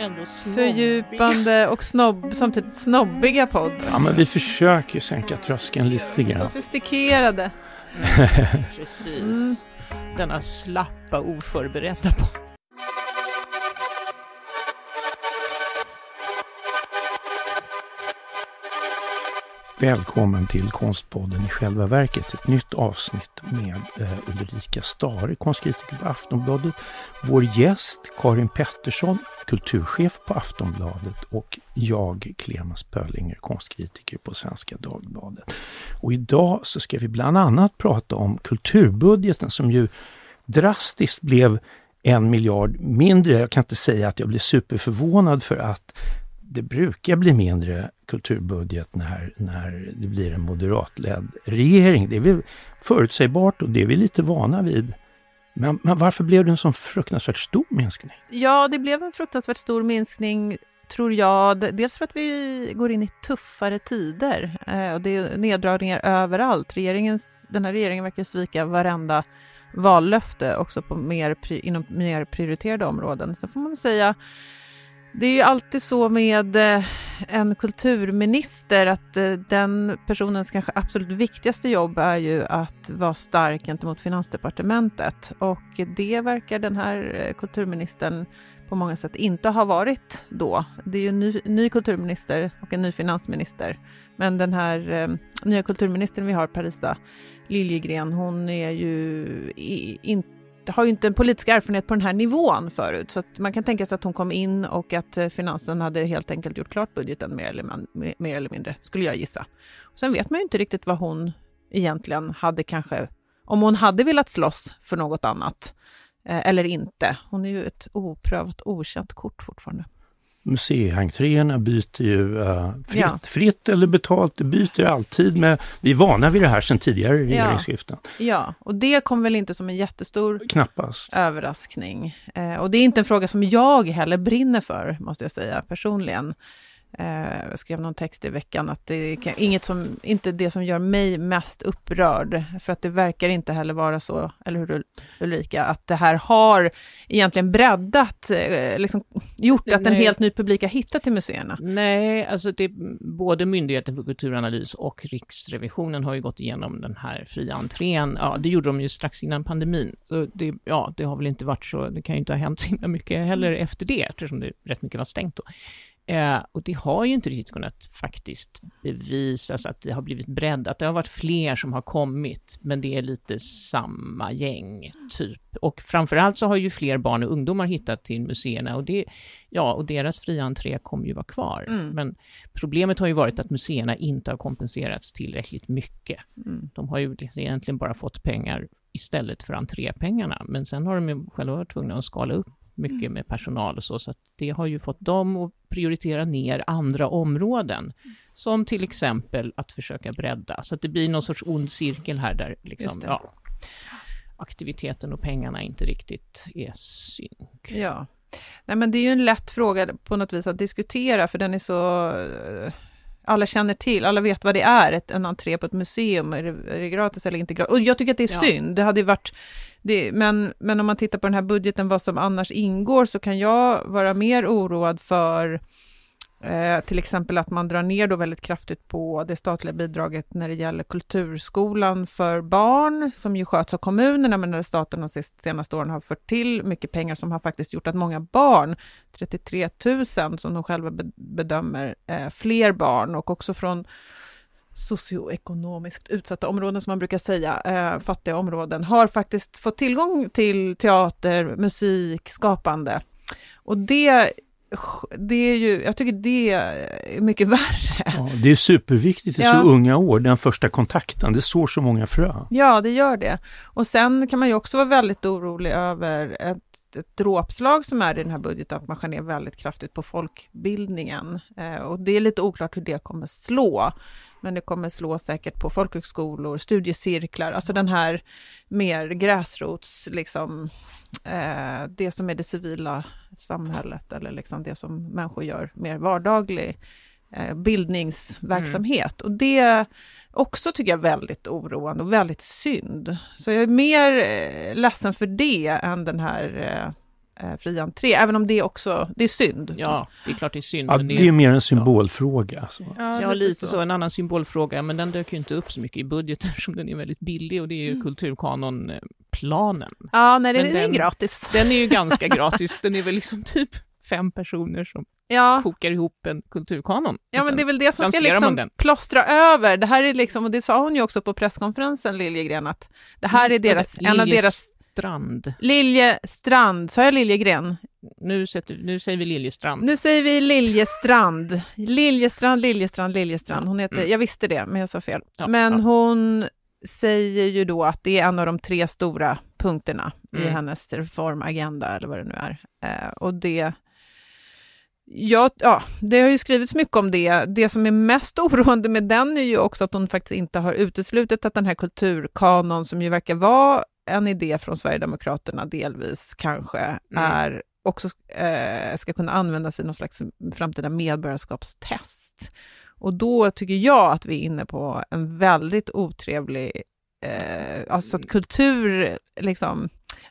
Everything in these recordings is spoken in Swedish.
ändå. Fördjupande och snobb, samtidigt snobbiga podd. Ja, men vi försöker sänka tröskeln lite grann. Sofistikerade. Precis. Mm. Denna slappa, oförberedda podd. Välkommen till Konstpodden i själva verket. Ett nytt avsnitt med eh, Ulrika Stare, konstkritiker på Aftonbladet. Vår gäst Karin Pettersson, kulturchef på Aftonbladet och jag, Clemens Pöllinger, konstkritiker på Svenska Dagbladet. Och idag så ska vi bland annat prata om kulturbudgeten som ju drastiskt blev en miljard mindre. Jag kan inte säga att jag blev superförvånad för att det brukar bli mindre kulturbudget när, när det blir en moderatledd regering. Det är väl förutsägbart och det är vi lite vana vid. Men, men varför blev det en sån fruktansvärt stor minskning? Ja, det blev en fruktansvärt stor minskning tror jag. Dels för att vi går in i tuffare tider eh, och det är neddragningar överallt. Regeringens, den här regeringen verkar svika varenda vallöfte också på mer, inom mer prioriterade områden. Sen får man väl säga det är ju alltid så med eh, en kulturminister att eh, den personens kanske absolut viktigaste jobb är ju att vara stark gentemot Finansdepartementet och det verkar den här eh, kulturministern på många sätt inte ha varit då. Det är ju en ny, ny kulturminister och en ny finansminister. Men den här eh, nya kulturministern vi har, Parisa Liljegren, hon är ju inte har ju inte en politisk erfarenhet på den här nivån förut, så man kan tänka sig att hon kom in och att eh, finansen hade helt enkelt gjort klart budgeten mer eller, man, mer eller mindre, skulle jag gissa. Och sen vet man ju inte riktigt vad hon egentligen hade kanske, om hon hade velat slåss för något annat eh, eller inte. Hon är ju ett oprövat, okänt kort fortfarande museientréerna byter ju uh, fritt, ja. fritt, eller betalt, det byter alltid med, vi är vana vid det här sedan tidigare regeringsskiften. Ja. ja, och det kom väl inte som en jättestor Knappast. överraskning. Eh, och det är inte en fråga som jag heller brinner för, måste jag säga personligen. Eh, jag skrev någon text i veckan att det är inget som, inte det som gör mig mest upprörd, för att det verkar inte heller vara så, eller hur Ulrika, att det här har egentligen breddat, eh, liksom gjort att en helt ny publik har hittat till museerna. Nej, alltså det, både Myndigheten för kulturanalys och Riksrevisionen har ju gått igenom den här fria entrén. Ja, det gjorde de ju strax innan pandemin. Så det, ja, det har väl inte varit så, det kan ju inte ha hänt så himla mycket heller efter det, eftersom det rätt mycket var stängt då. Eh, och det har ju inte riktigt kunnat faktiskt bevisas att det har blivit breddat. Det har varit fler som har kommit, men det är lite samma gäng, typ. Och framförallt så har ju fler barn och ungdomar hittat till museerna och, det, ja, och deras fria entré kommer ju vara kvar. Mm. Men problemet har ju varit att museerna inte har kompenserats tillräckligt mycket. Mm. De har ju egentligen bara fått pengar istället för entrépengarna, men sen har de ju själva varit tvungna att skala upp mycket mm. med personal och så, så att det har ju fått dem att prioritera ner andra områden, som till exempel att försöka bredda, så att det blir någon sorts ond cirkel här där liksom, ja, aktiviteten och pengarna inte riktigt är synk. Ja. Nej, men det är ju en lätt fråga på något vis att diskutera, för den är så eh, alla känner till, alla vet vad det är, ett, en entré på ett museum, är det, är det gratis eller inte gratis? Och jag tycker att det är ja. synd, det hade varit det, men, men om man tittar på den här budgeten, vad som annars ingår, så kan jag vara mer oroad för eh, till exempel att man drar ner då väldigt kraftigt på det statliga bidraget när det gäller kulturskolan för barn, som ju sköts av kommunerna, men där staten de senaste åren har fört till mycket pengar som har faktiskt gjort att många barn, 33 000 som de själva bedömer, eh, fler barn och också från socioekonomiskt utsatta områden, som man brukar säga, eh, fattiga områden, har faktiskt fått tillgång till teater, musik, skapande. Och det det är ju, jag tycker det är mycket värre. Ja, det är superviktigt i ja. så unga år, den första kontakten, det sår så många frö. Ja, det gör det. Och sen kan man ju också vara väldigt orolig över ett, ett dråpslag som är i den här budgeten, att man skär ner väldigt kraftigt på folkbildningen. Eh, och det är lite oklart hur det kommer slå men det kommer slå säkert på folkhögskolor, studiecirklar, alltså den här mer gräsrots, liksom, eh, det som är det civila samhället eller liksom det som människor gör mer vardaglig bildningsverksamhet. Mm. Och det också tycker jag är väldigt oroande och väldigt synd. Så jag är mer eh, ledsen för det än den här eh, fri entré, även om det också, det är synd. Ja, det är klart det är synd. Ja, men det är mer en symbolfråga. Alltså. Ja, lite så. En annan symbolfråga, men den dök ju inte upp så mycket i budgeten som den är väldigt billig och det är ju Mm. kulturkanonplanen. Ja, nej, det, Men det är den- gratis. Den är ju ganska gratis, den är väl liksom typ fem personer som Ja, kokar ihop en kulturkanon. ja, men sen- det är väl det som ska liksom plåstra över. Det här är liksom, och det sa hon ju också på presskonferensen, Liljegren, att det här är deras, en av deras... Strand. Liljestrand, sa jag Liljegren? Nu, sätter, nu säger vi Liljestrand. Nu säger vi Liljestrand. Liljestrand, Liljestrand, Liljestrand. Hon heter, Mm. jag visste det, men jag sa fel. Ja, men ja. hon säger ju då att det är en av de tre stora punkterna i Mm. hennes reformagenda, eller vad det nu är. Eh, och det... Ja, ja, det har ju skrivits mycket om det. Det som är mest oroande med den är ju också att hon faktiskt inte har uteslutit att den här kulturkanon, som ju verkar vara en idé från Sverigedemokraterna delvis kanske, Mm. är också eh, ska kunna användas i någon slags framtida medborgarskapstest. Och då tycker jag att vi är inne på en väldigt otrevlig, eh, alltså att kultur, liksom,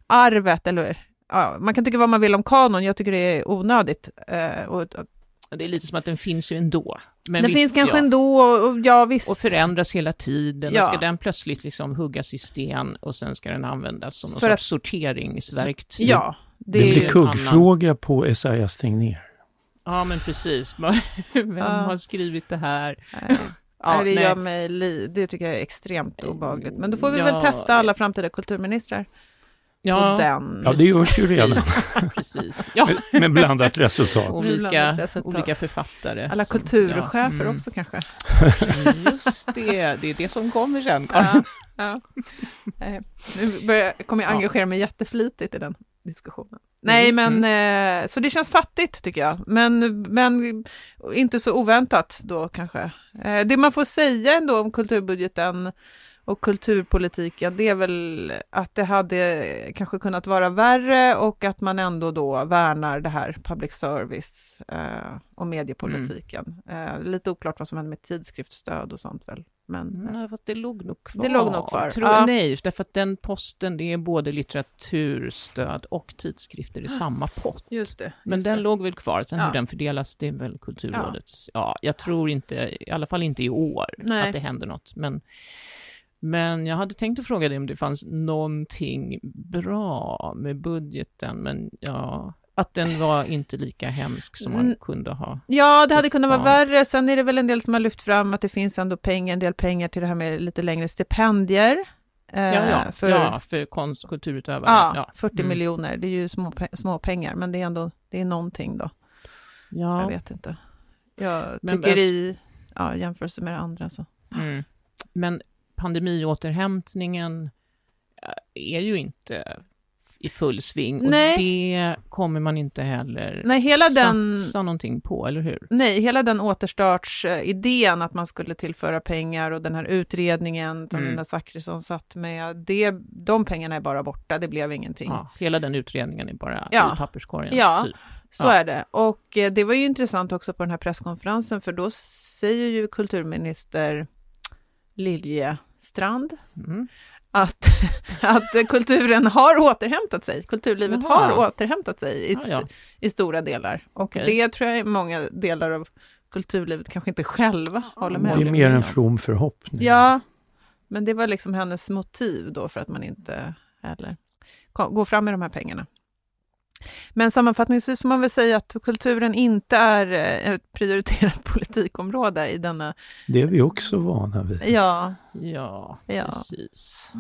arvet eller Ja, man kan tycka vad man vill om kanon, jag tycker det är onödigt. Eh, och, och, Det är lite som att den finns ju ändå. Men det visst, finns kanske ja. ändå, och, och ja visst. Och förändras hela tiden. Ja. Och ska den plötsligt liksom huggas i sten och sen ska den användas som någon För sorts sorteringsverktyg. Ja, det, Det, blir kuggfråga på Esaias Tegnér. Ja, men precis. Vem Ja. har skrivit det här? Ja, det, gör mig li... det tycker jag är extremt obehagligt. Men då får vi Ja. väl testa alla framtida kulturministrar Ja, på den. Ja, det görs ju redan, precis. Ja, med, blandat resultat. olika, blandat resultat. olika författare. Alla som- kulturchefer ja, mm. också kanske. Just det, det är det som kommer sen. Ja, ja. Nej, Nu börjar, kommer jag Ja. engagera mig jätteflitigt i den diskussionen. Nej, Mm, men eh, så det känns fattigt tycker jag. Men, men inte så oväntat då kanske. Eh, det man får säga ändå om kulturbudgeten och kulturpolitiken, det är väl att det hade kanske kunnat vara värre och att man ändå då värnar det här public service eh, och mediepolitiken. Eh, lite oklart vad som händer med tidskriftsstöd och sånt väl. Men, eh, Nej, fast det låg nog kvar. Det låg nog kvar, Tror, ja. Nej, därför att den posten, det är både litteraturstöd och tidskrifter i samma pott. Just det. Men just den det. låg väl kvar, sen Ja. hur den fördelas, det är väl Kulturrådets... Ja. jag tror inte, i alla fall inte i år, Nej. att det händer något. Men, men jag hade tänkt att fråga dig om det fanns någonting bra med budgeten, men ja, att den var inte lika hemsk som man Mm. kunde ha. Ja, det hade kunnat vara värre. Sen är det väl en del som har lyft fram att det finns ändå pengar, en del pengar till det här med lite längre stipendier. eh, Ja, ja, för, ja, för konst och kulturutövare. ja, ja. 40 Mm. miljoner. Det är ju små, små pengar, men det är ändå det är någonting då. Ja. Jag vet inte. Jag Men tycker i ja, jämförelse med det andra så. Mm. Men pandemiåterhämtningen eh, är ju inte i full sving och Nej. det kommer man inte heller Nej, hela den- satsa någonting på, eller hur? Nej, hela den återstartsidén att man skulle tillföra pengar och den här utredningen som Mm. Linda Zachrisson satt med, det, de pengarna är bara borta, det blev ingenting. Ja, hela den utredningen är bara Ja. i papperskorgen. Ja. typ. Så Ja. är det. Och eh, det var ju intressant också på den här presskonferensen, för då säger ju kulturminister Liljestrand Mm. att, att kulturen har återhämtat sig. Kulturlivet Jaha. har återhämtat sig i, Ja, ja. st- i stora delar. Och Okej. det tror jag många delar av kulturlivet kanske inte själva håller med Det om. är mer en from förhoppning. Ja, men det var liksom hennes motiv då för att man inte heller går fram med de här pengarna. Men sammanfattningsvis får man väl säga att kulturen inte är eh, ett prioriterat politikområde i denna... Det är vi också vana vid. Ja, Ja, Ja. precis.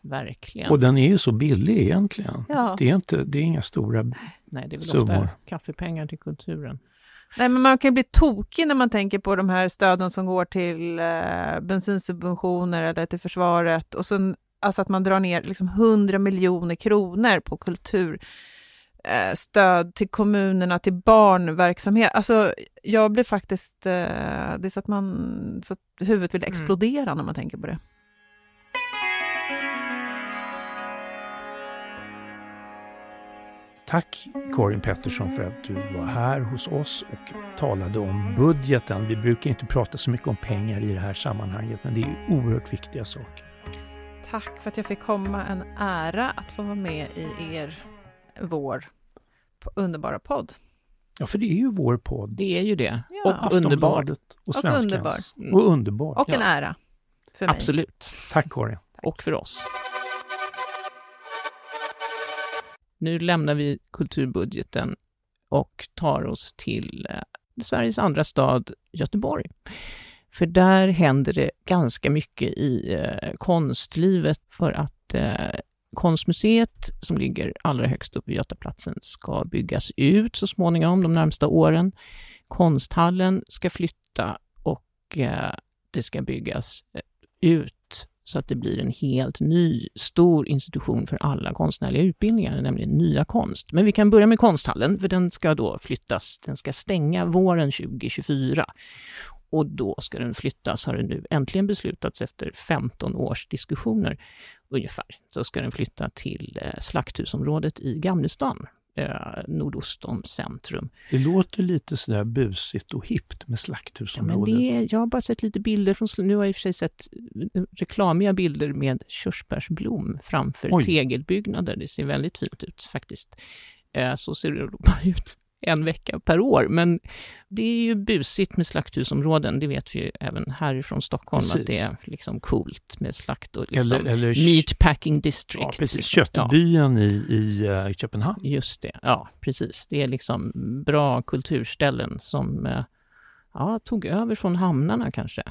Verkligen. Och den är ju så billig egentligen. Ja. Det, är inte, det är inga stora... Nej, det är väl Summor. ofta kaffepengar till kulturen. nej men man kan bli tokig när man tänker på de här stöden som går till eh, bensinsubventioner eller till försvaret och sen alltså att man drar ner liksom 100 miljoner kronor på kultur eh, stöd till kommunerna, till barnverksamhet. Alltså, jag blir faktiskt... Eh, det är så att, man, så att huvudet vill Mm. explodera när man tänker på det. Tack Karin Pettersson för att du var här hos oss och talade om budgeten. Vi brukar inte prata så mycket om pengar i det här sammanhanget, men det är oerhört viktiga saker. Tack för att jag fick komma. En ära att få vara med i er vår. underbara podd. Ja, för det är ju vår podd. Det är ju det. Ja. och underbar. Aftonbladet och Och Svenskans. underbar. Mm. Och underbar. Och en Ja. ära för mig. Absolut. Tack Karin. Och för oss. Nu lämnar vi kulturbudgeten och tar oss till eh, Sveriges andra stad, Göteborg. För där händer det ganska mycket i eh, konstlivet för att eh, Konstmuseet, som ligger allra högst upp i Götaplatsen, ska byggas ut så småningom de närmsta åren. Konsthallen ska flytta och eh, det ska byggas eh, ut så att det blir en helt ny stor institution för alla konstnärliga utbildningar, nämligen Nya Konst. Men vi kan börja med konsthallen, för den ska då flyttas. Den ska stänga våren 2024 och då ska den flyttas, har det nu äntligen beslutats efter 15 års diskussioner ungefär. Så ska den flytta till eh, Slakthusområdet i Gamlestan, eh, nordost om centrum. Det låter lite sådär busigt och hippt med Ja, men slakthusområdet. det jag har bara sett lite bilder från, nu har jag i och för sig sett eh, reklamiga bilder med körsbärsblom framför Oj. tegelbyggnader. Det ser väldigt fint ut faktiskt. Så ser det ut en vecka per år. Men det är ju busigt med slakthusområden. Det vet vi ju även härifrån Stockholm, Precis. att det är liksom coolt med slakt och liksom Eller, eller meatpacking district. ja, precis, liksom. Ja. köttbyen i, i eh, Köpenhamn. Just det, ja precis. Det är liksom bra kulturställen som eh, ja, tog över från hamnarna kanske.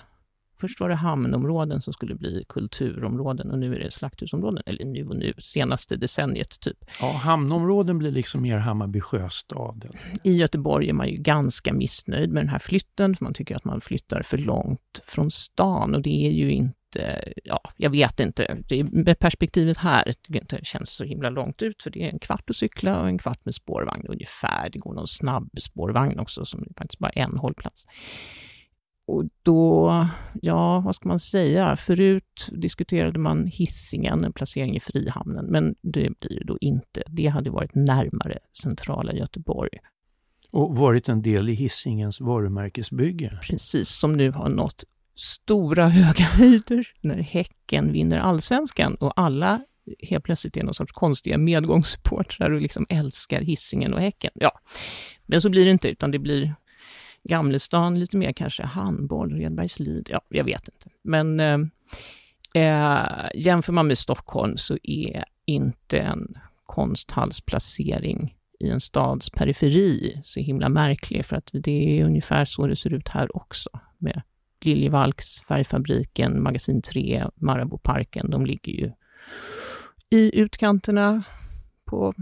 Först var det hamnområden som skulle bli kulturområden och nu är det slakthusområden. Eller nu och nu, senaste decenniet typ. Ja, hamnområden blir liksom mer Hammarby sjöstad. I Göteborg är man ju ganska missnöjd med den här flytten, för man tycker att man flyttar för långt från stan och det är ju inte, ja, jag vet inte. Det med perspektivet här jag inte det känns så himla långt ut, för det är en kvart att cykla och en kvart med spårvagn ungefär. Det går någon snabb spårvagn också, som faktiskt bara en hållplats. Och då, ja, vad ska man säga? Förut diskuterade man hissingen en placering i Frihamnen, men det blir det då inte. Det hade varit närmare centrala Göteborg. Och varit en del i Hisingens varumärkesbygge. precis som nu har nått stora höga höjder när Häcken vinner allsvenskan och alla helt plötsligt är någon sorts konstiga medgångssupportrar och liksom älskar hissingen och Häcken. Ja, men så blir det inte, utan det blir Gamlestan, lite mer kanske handboll, Redbergslid, ja, jag vet inte. Men eh, eh, jämför man med Stockholm så är inte en konsthallsplacering i en stads periferi så himla märklig, för att det är ungefär så det ser ut här också, med Liljevalchs, Färgfabriken, Magasin 3, Marabouparken, de ligger ju i utkanterna på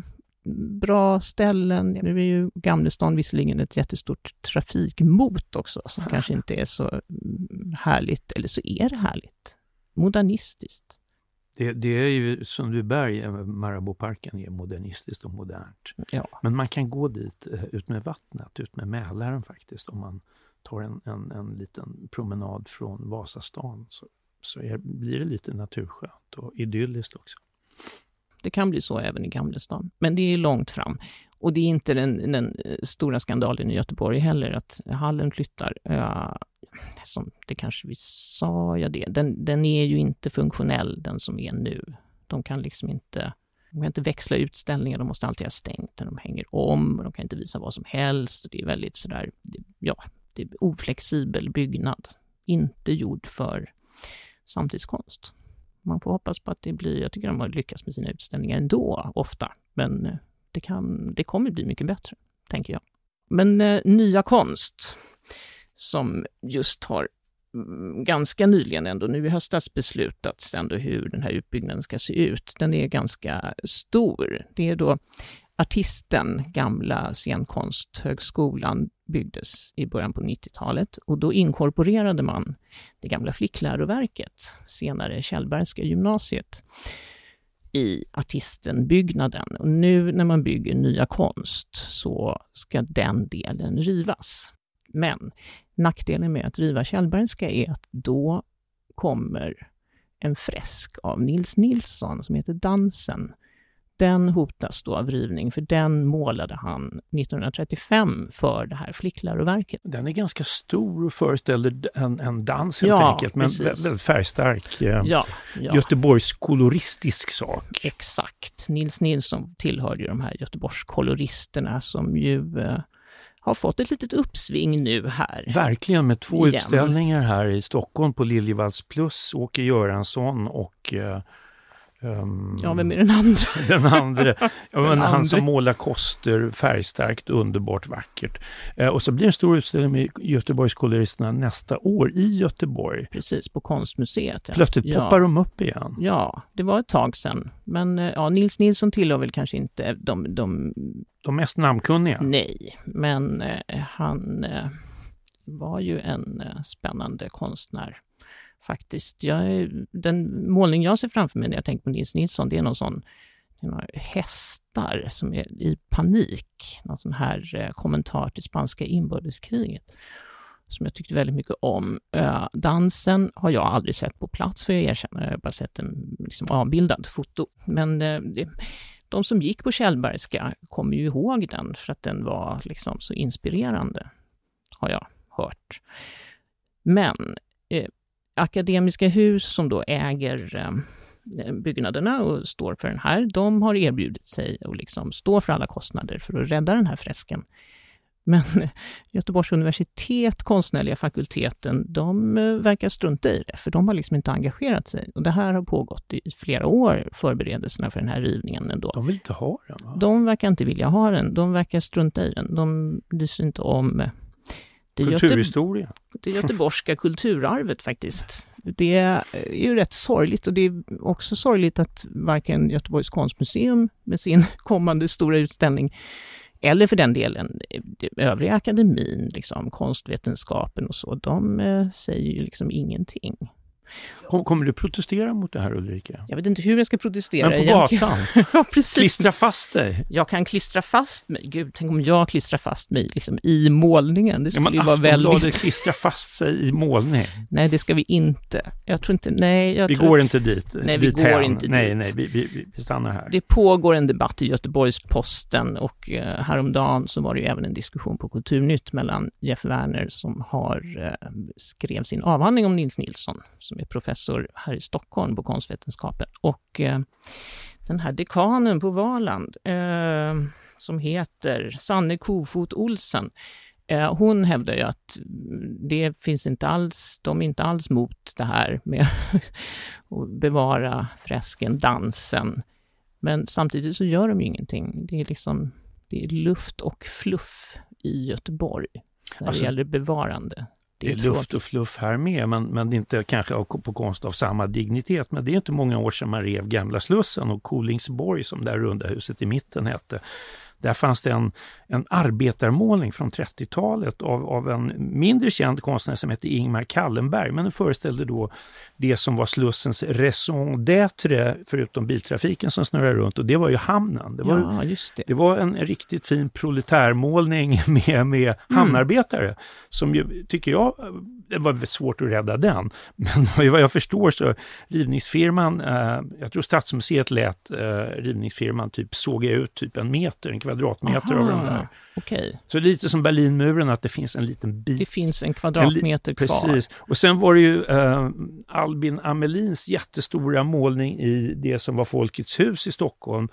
bra ställen. Nu är ju Gamlestan visserligen ett jättestort trafikmot också, som kanske inte är så mm, härligt, eller så är det härligt. Modernistiskt. Det, det är ju Sundbyberg, eh, Marabouparken, är modernistiskt och modernt. Ja. Men man kan gå dit eh, ut med vattnet, ut med Mälaren faktiskt, om man tar en, en, en liten promenad från Vasastan så, så är, blir det lite naturskönt och idylliskt också. Det kan bli så även i Gamlestan, men det är långt fram. Och det är inte den, den eh, stora skandalen i Göteborg heller, att hallen flyttar. Uh, som det kanske vi sa, ja det. Den, den är ju inte funktionell, den som är nu. De kan liksom inte, de kan inte växla utställningar, de måste alltid ha stängt när de hänger om, och de kan inte visa vad som helst. Det är väldigt sådär, det, ja, det är oflexibel byggnad. Inte gjord för samtidskonst. Man får hoppas på att det blir, jag tycker de har lyckats med sina utställningar ändå, ofta, men eh, det, kan, det kommer bli mycket bättre, tänker jag. Men eh, nya konst, som just har mm, ganska nyligen ändå, nu i höstas beslutats ändå hur den här utbyggnaden ska se ut. Den är ganska stor. Det är då artisten, gamla scenkonsthögskolan, byggdes i början på 90-talet och då inkorporerade man det gamla flickläroverket, senare Källbergska gymnasiet, i artistenbyggnaden. Och nu när man bygger nya konst så ska den delen rivas. Men nackdelen med att riva Källbergska är att då kommer en fresk av Nils Nilsson som heter Dansen den hotas då av rivning, för den målade han 1935 för det här flickläroverket. Den är ganska stor och föreställer en, en dans helt Ja, enkelt, men väldigt färgstark. Eh, Ja, ja. Göteborgs koloristisk sak. Exakt. Nils Nilsson tillhörde ju de här Göteborgskoloristerna som ju eh, har fått ett litet uppsving nu här. Verkligen med två Igen. utställningar här i Stockholm på Liljevalchs plus, Åke Göransson och eh, ehm, Ja, vem är den andra? den andra. Ja, Den han som målar koster färgstarkt, underbart vackert. Eh, och så blir det en stor utställning med Göteborgskoloristerna nästa år i Göteborg. Precis, på Konstmuseet. Ja. Plötsligt ja. poppar de upp igen. Ja, det var ett tag sedan. Men eh, ja, Nils Nilsson tillhör väl kanske inte de, de De mest namnkunniga. nej, men eh, han eh, var ju en eh, spännande konstnär faktiskt. Jag, den målning jag ser framför mig när jag tänker på Nils Nilsson, det är någon sån det är några hästar som är i panik. Någon sån här eh, kommentar till spanska inbördeskriget som jag tyckte väldigt mycket om. Eh, dansen har jag aldrig sett på plats, för jag erkänner. Jag har bara sett en liksom, avbildad foto. Men eh, det, de som gick på Källbergska kommer ju ihåg den, för att den var liksom så inspirerande, har jag hört. Men eh, Akademiska Hus, som då äger eh, byggnaderna och står för den här, de har erbjudit sig att liksom stå för alla kostnader för att rädda den här fresken. Men Göteborgs universitet, konstnärliga fakulteten, de eh, verkar strunta i det, för de har liksom inte engagerat sig. Och det här har pågått i flera år, förberedelserna för den här rivningen ändå. De vill inte ha den. Va? De verkar inte vilja ha den, de verkar strunta i den. De bryr sig inte om det, Göte, Kulturhistoria. det göteborgska kulturarvet faktiskt. Det är ju rätt sorgligt och det är också sorgligt att varken Göteborgs konstmuseum med sin kommande stora utställning eller för den delen övriga akademin, liksom konstvetenskapen och så, de eh, säger ju liksom ingenting. Kom, kommer du protestera mot det här Ulrika? Jag vet inte hur jag ska protestera Men på gatan? ja, precis. Klistra fast dig! Jag kan klistra fast mig. Gud, tänk om jag klistrar fast mig liksom, i målningen. Det Ja, skulle men ju vara väldigt... klistrar fast sig i målning. Nej, det ska vi inte. Jag tror inte... Nej, jag Vi tror... går inte dit. Nej, vi dit går hän. inte nej, dit. Nej, vi, vi, vi stannar här. Det pågår en debatt i Göteborgs-Posten och eh, häromdagen så var det ju även en diskussion på Kulturnytt mellan Jeff Werner som har eh, skrev sin avhandling om Nils Nilsson, som är professor här i Stockholm på konstvetenskapen, och eh, den här dekanen på Valand eh, som heter Sanne Kofot Olsen. Eh, hon hävdar ju att det finns inte alls, de är inte alls mot det här med att bevara fresken, dansen. Men samtidigt så gör de ju ingenting. Det är liksom, det är luft och fluff i Göteborg när Alltså, det gäller bevarande. Det är luft och fluff här med, men, men inte kanske på konst av samma dignitet. Men det är inte många år sedan man rev Gamla Slussen och Kolingsborg, som det här runda huset i mitten hette. Där fanns det en, en arbetarmålning från 30-talet av, av en mindre känd konstnär som hette Ingmar Kallenberg, men den föreställde då det som var Slussens raison d'être, förutom biltrafiken som snurrar runt, och det var ju hamnen. Det var, Ja, det. det var en riktigt fin proletärmålning med, med hamnarbetare som ju, tycker jag, det var svårt att rädda den. Men vad jag förstår så rivningsfirman, eh, jag tror Stadsmuseet lät eh, rivningsfirman typ såga ut typ en meter, en kvadratmeter av den Aha, där. Okej, Så lite som Berlinmuren, att det finns en liten bit. det finns en kvadratmeter kvar. Precis. Och sen var det ju eh, Albin Amelins jättestora målning i det som var Folkets hus i Stockholm.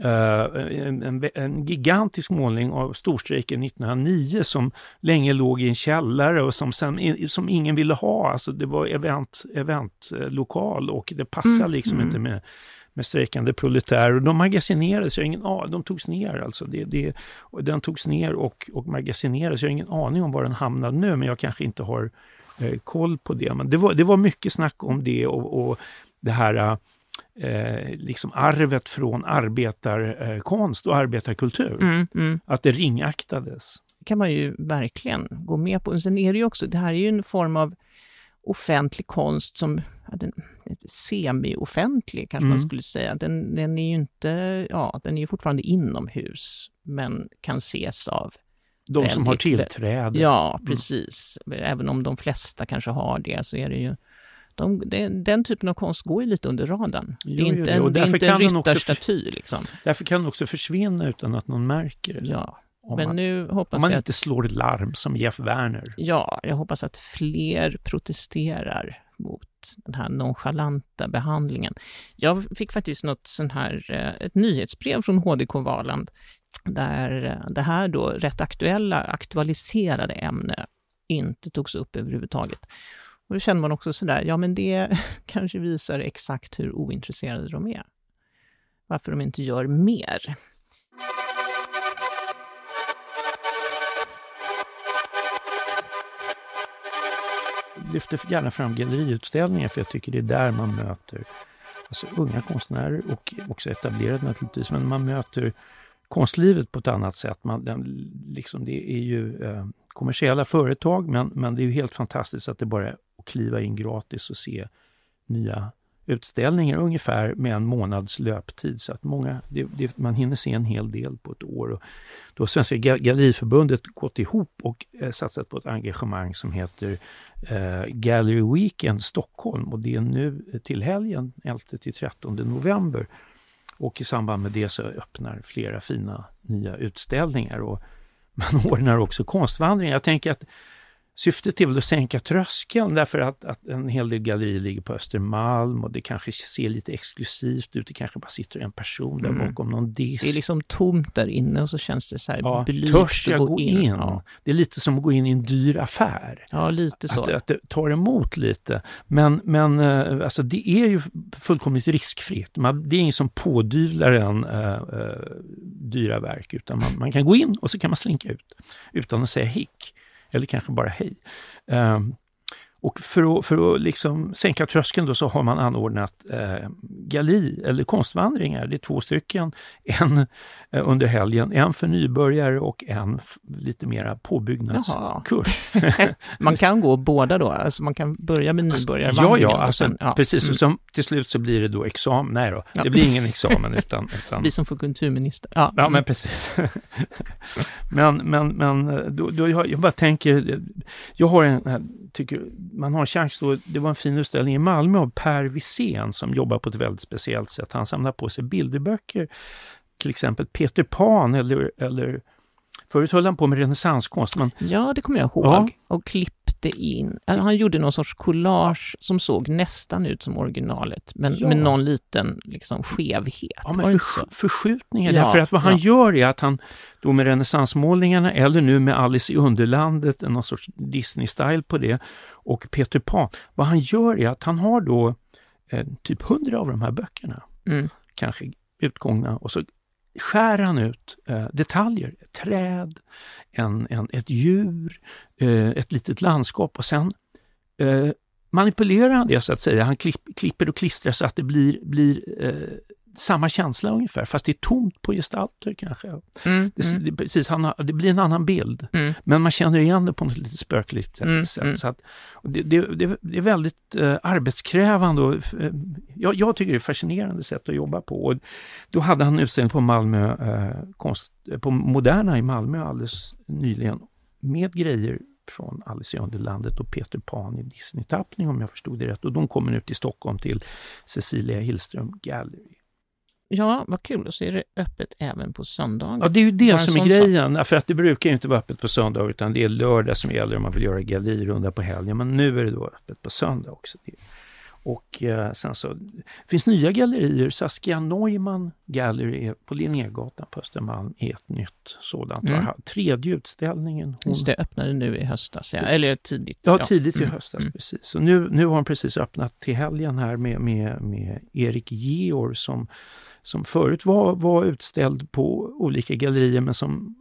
En, en, en gigantisk målning av storstrejken 1909 som länge låg i en källare och som, sen, som ingen ville ha. Alltså det var event, eventlokal och det passade Mm, liksom mm. inte med med strejkande proletärer. Och de magasinerades, jag har ingen aning, de togs ner alltså. Det, det, den togs ner och, och magasinerades. Jag har ingen aning om var den hamnade nu, men jag kanske inte har eh, koll på det. Men det var, det var mycket snack om det och, och det här eh, liksom arvet från arbetarkonst och arbetarkultur. Mm, mm. Att det ringaktades. kan man ju verkligen gå med på. Sen är det ju också, det här är ju en form av offentlig konst som, ja, semi-offentlig kanske man Mm. skulle säga. Den, den är ju inte, ja, den är ju fortfarande inomhus, men kan ses av De som har Väldigt- tillträde. Ja, precis. Även om de flesta kanske har det, så är det ju de, den, den typen av konst går ju lite under radarn. Jo, det är jo, inte jo. Och en, det är därför inte kan en ryttarstaty liksom. Därför kan den också försvinna utan att någon märker det. Ja, Om men man, nu om hoppas man jag inte att, slår larm som Jeff Werner. ja, jag hoppas att fler protesterar mot den här nonchalanta behandlingen. Jag fick faktiskt något sån här, eh, ett nyhetsbrev från HDK Valand, där eh, det här då rätt aktuella, aktualiserade ämne inte togs upp överhuvudtaget. Och då känner man också sådär, ja men det kanske visar exakt hur ointresserade de är. Varför de inte gör mer. Lyfter gärna fram galleriutställningar för jag tycker det är där man möter alltså, unga konstnärer och också etablerade naturligtvis, men man möter konstlivet på ett annat sätt. Man, den, liksom, det är ju eh, kommersiella företag, men, men det är ju helt fantastiskt att det bara är att kliva in gratis och se nya utställningar ungefär med en månads löptid. Så att många, det, det, man hinner se en hel del på ett år. Och då har Svenska Galleriförbundet gått ihop och eh, satsat på ett engagemang som heter eh, Gallery Weekend Stockholm och det är nu till helgen 11 till 13 november. Och i samband med det så öppnar flera fina nya utställningar och man ordnar också konstvandringar. Jag tänker att Syftet är väl att sänka tröskeln därför att, att en hel del gallerier ligger på Östermalm och det kanske ser lite exklusivt ut. Det kanske bara sitter en person där Mm. bakom någon disk. Det är liksom tomt där inne och så känns det så här ja, blygt törs jag gå in? Ja. Det är lite som att gå in i en dyr affär. ja, lite så. Att, att det tar emot lite. Men, men eh, alltså det är ju fullkomligt riskfritt. Man, det är ingen som pådyvlar en äh, äh, dyra verk utan man, man kan gå in och så kan man slinka ut utan att säga hick. Eller kanske bara hej. Um, och för att, för att liksom sänka tröskeln då så har man anordnat eh, galleri eller konstvandringar. Det är två stycken. En under helgen, en för nybörjare och en lite mera påbyggnadskurs. Man kan gå båda då, alltså man kan börja med Alltså, Ja, nybörjarvandringen. ja, och alltså, sen- ja, precis. mm. Och som, till slut så blir det då examen. Nej då, Ja. det blir ingen examen utan... utan Vi som får kulturminister. Ja, Ja, mm. men precis. men, men, men då, då jag, jag bara tänker, jag har en, tycker, man har en chans då, det var en fin utställning i Malmö av Per Wisén som jobbar på ett väldigt speciellt sätt. Han samlar på sig bilderböcker, till exempel Peter Pan eller, eller Förut höll han på med renässanskonst, men ja, det kommer jag ihåg. Ja. Och klippte in, eller han gjorde någon sorts collage som såg nästan ut som originalet, men Ja. med någon liten liksom skevhet. Ja, men så? förskjutningar. Ja, därför att vad han gör är att han då med renässansmålningarna eller nu med Alice i Underlandet, någon sorts Disney-style på det, och Peter Pan. Vad han gör är att han har då eh, typ hundra av de här böckerna, Mm. kanske utgångna, och så skär han ut eh, detaljer. Ett träd, en, en, ett djur, eh, ett litet landskap och sen eh, manipulerar han det så att säga. Han klipp, klipper och klistrar så att det blir, blir eh, samma känsla ungefär, fast det är tomt på gestalter kanske. Mm, Det, mm, det, precis, han det blir en annan bild, mm. men man känner igen det på något lite spökligt sätt. Mm, mm. Så att, det, det, det, är väldigt eh, arbetskrävande och eh, jag, jag tycker det är ett fascinerande sätt att jobba på. Och då hade han en utställning på Malmö, eh, konst, eh, på Moderna i Malmö alldeles nyligen med grejer från Alice i Underlandet och Peter Pan i Disney-tappning om jag förstod det rätt. Och de kommer nu till Stockholm till Cecilia Hillström Gallery. Ja, vad kul. Och så är det öppet även på söndagar. Ja, det är ju Bara det en som är grejen. För att det brukar ju inte vara öppet på söndag utan det är lördag som gäller om man vill göra gallerirunda på helgen. Men nu är det då öppet på söndag också. Och eh, sen så finns nya gallerier. Saskia Neumann Gallery på Linnégatan på Östermalm är ett nytt sådant. Mm. Tredje utställningen. Hon, Just det, öppnade nu i höstas, ja. eller tidigt. Ja, tidigt i Mm, höstas, mm. precis. Så nu, nu har hon precis öppnat till helgen här med, med, med Erik Georg som, som förut var, var utställd på olika gallerier men som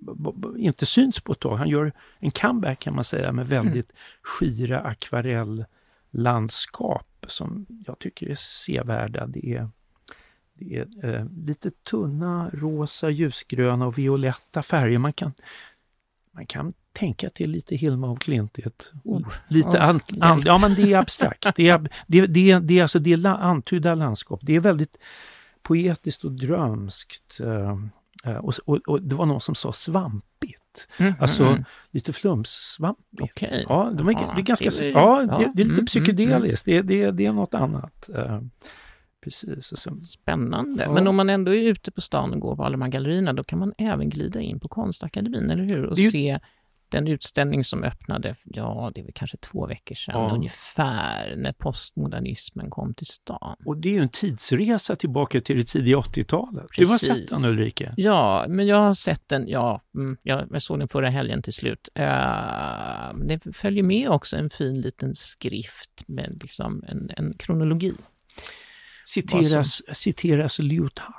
b- inte syns på ett tag. Han gör en comeback kan man säga med väldigt skira akvarelllandskap som jag tycker är sevärda. Det är, det är eh, lite tunna rosa, ljusgröna och violetta färger. Man kan, man kan tänka till lite Hilma af Klint. i Ett, Oh, lite oh, an, an, ja, men det är abstrakt. Det är, det, det, det är alltså det är antydda landskap. Det är väldigt poetiskt och drömskt. eh, eh, och, och, och det var någon som sa svampigt. Mm, Alltså mm. lite flumssvampigt. Okej. Ja, de är, Ja, det är ganska, det är- ja, ja, det, det är lite mm, psykedeliskt. Det, det, det är något annat. Precis. Alltså, Spännande. Ja. Men om man ändå är ute på stan och går på alla de här gallerierna, då kan man även glida in på Konstakademin, eller hur? Och ju- se den utställning som öppnade, ja, det är väl kanske två veckor sedan Ja. ungefär, när postmodernismen kom till stan. och det är ju en tidsresa tillbaka till det tidiga 80-talet. Du har sett den Ulrika? Ja, men jag har sett den, ja, mm, jag såg den förra helgen till slut. Uh, det följer med också en fin liten skrift med liksom en, en kronologi. Citeras, citeras Lyotard?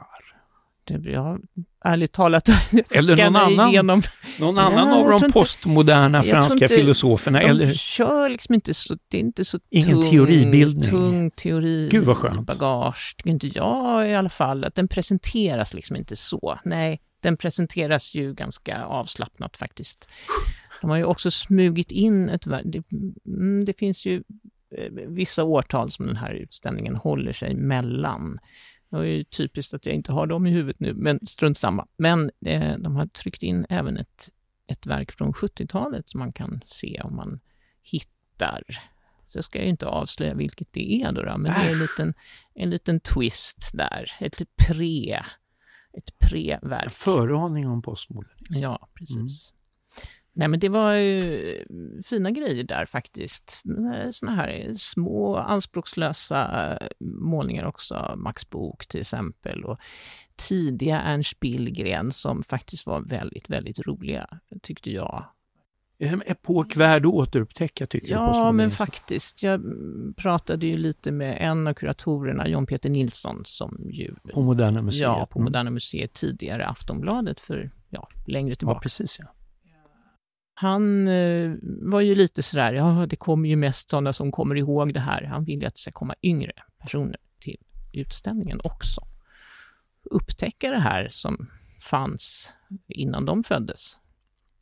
Det, jag, ärligt talat, Eller någon annan igenom Någon annan Ja, av de inte- postmoderna franska inte- filosoferna? De Eller, kör liksom inte så, det är inte så Ingen tung, teoribildning. tung teori Gud, vad skönt. bagage. Tycker inte jag i alla fall, att den presenteras liksom inte så. Nej, den presenteras ju ganska avslappnat faktiskt. De har ju också smugit in ett, det, mm, det finns ju vissa årtal som den här utställningen håller sig mellan. Det är ju typiskt att jag inte har dem i huvudet nu, men strunt samma. Men eh, de har tryckt in även ett, ett verk från 70-talet som man kan se om man hittar. Så ska jag ju inte avslöja vilket det är då, då men det är en liten, en liten twist där. Ett pre, ett pre-verk. en föraning om postmodernism? Ja, precis. Nej, men det var ju fina grejer där faktiskt. Såna här små anspråkslösa eh, målningar också. Max Bok till exempel och tidiga Ernst Billgren som faktiskt var väldigt, väldigt roliga, tyckte jag. En epok värd att återupptäcka tycker jag. Ja, men faktiskt. Jag mm, pratade ju lite med en av kuratorerna, John Peter Nilsson, som ju... På Moderna Museet. Ja, på Mm. Moderna Museet tidigare Aftonbladet för, ja, längre tillbaka. Ja, precis ja. Han eh, var ju lite sådär, ja det kommer ju mest sådana som kommer ihåg det här. Han vill ju att det ska komma yngre personer till utställningen också. Upptäcka det här som fanns innan de föddes.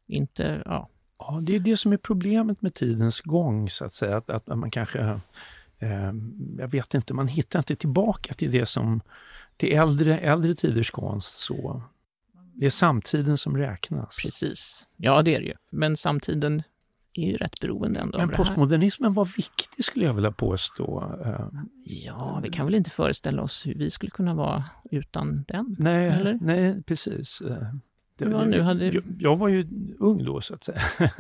Inte, ja, Ja, det är det som är problemet med tidens gång så att säga. Att, att man kanske, eh, jag vet inte, man hittar inte tillbaka till det som, till äldre, äldre tiders konst så. Det är samtiden som räknas. precis. Ja, det är det ju. Men samtiden är ju rätt beroende ändå Men postmodernismen var viktig skulle jag vilja påstå. Eh, Ja, vi kan väl inte föreställa oss hur vi skulle kunna vara utan den. nej, Eller? nej, precis. Eh, det- Ja, nu hade- jag, jag var ju ung då så att säga.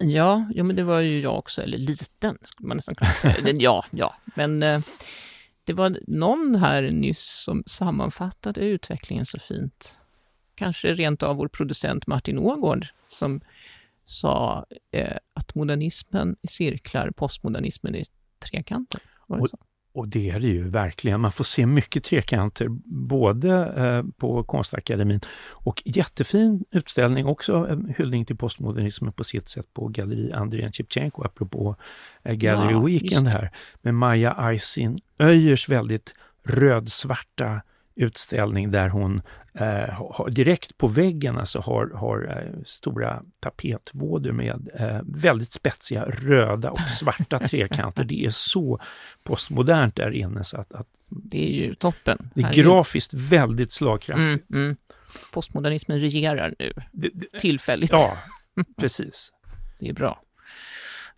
Ja, ja men det var ju jag också, eller liten skulle man nästan kunna säga. Ja, ja, men eh, det var någon här nyss som sammanfattade utvecklingen så fint. Kanske rent av vår producent Martin Ågård som sa eh, att modernismen i cirklar, postmodernismen i trekanter. Var det så? Och det är det ju verkligen. Man får se mycket trekanter, både eh, på Konstakademin och jättefin utställning också, en hyllning till postmodernismen på sitt sätt på Galleri Andrén Shevchenko, apropå eh, Gallery Ja, Weekend här, med Maja Aisin Öjers väldigt rödsvarta utställning där hon eh, har, direkt på väggen alltså har, har eh, stora tapetvådor med eh, väldigt spetsiga röda och svarta trekanter. Det är så postmodernt där inne så att, att Det är ju toppen. det är grafiskt väldigt slagkraftigt. Mm, mm. Postmodernismen regerar nu, Det, det, tillfälligt. ja, precis. Det är bra.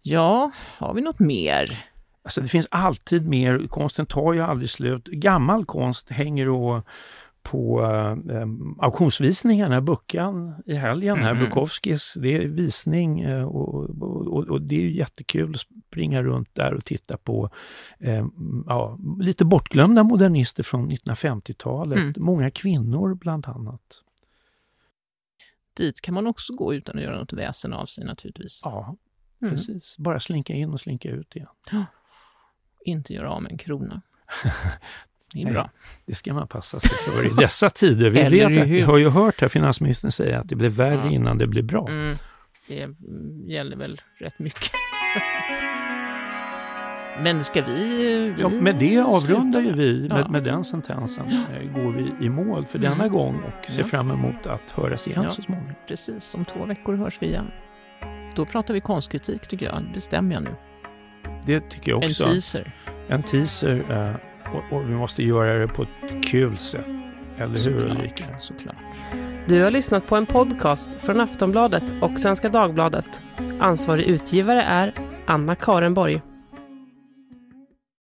Ja, har vi något mer? Alltså det finns alltid mer, konsten tar ju aldrig slut. Gammal konst hänger och på eh, auktionsvisningarna, Buckan i helgen här, Mhm. Bukowskis, det är visning eh, och, och, och det är ju jättekul att springa runt där och titta på eh, ja, lite bortglömda modernister från 1950-talet, Mm. många kvinnor bland annat. Dit kan man också gå utan att göra något väsen av sig naturligtvis. Ja, Mm. precis. Bara slinka in och slinka ut igen. Inte göra av med en krona. Det är bra. Det ska man passa sig för i dessa tider. Vi, vet att, vi hur? har ju hört här finansministern säga att det blir värre Ja. innan det blir bra. Mm. Det mm, gäller väl rätt mycket. Men ska vi... Ja, med det avrundar ju vi, med, Ja. med den sentensen, eh, går vi i mål för denna Mm. gång och ser Ja. fram emot att höras igen Ja. så småningom. Precis, om två veckor hörs vi igen. Då pratar vi konstkritik tycker jag, det bestämmer jag nu. Det tycker jag En också. teaser. En teaser eh, och, och vi måste göra det på ett kul sätt. Eller hur Såklart, Ulrika? Såklart. Du har lyssnat på en podcast från Aftonbladet och Svenska Dagbladet. Ansvarig utgivare är Anna Karenborg.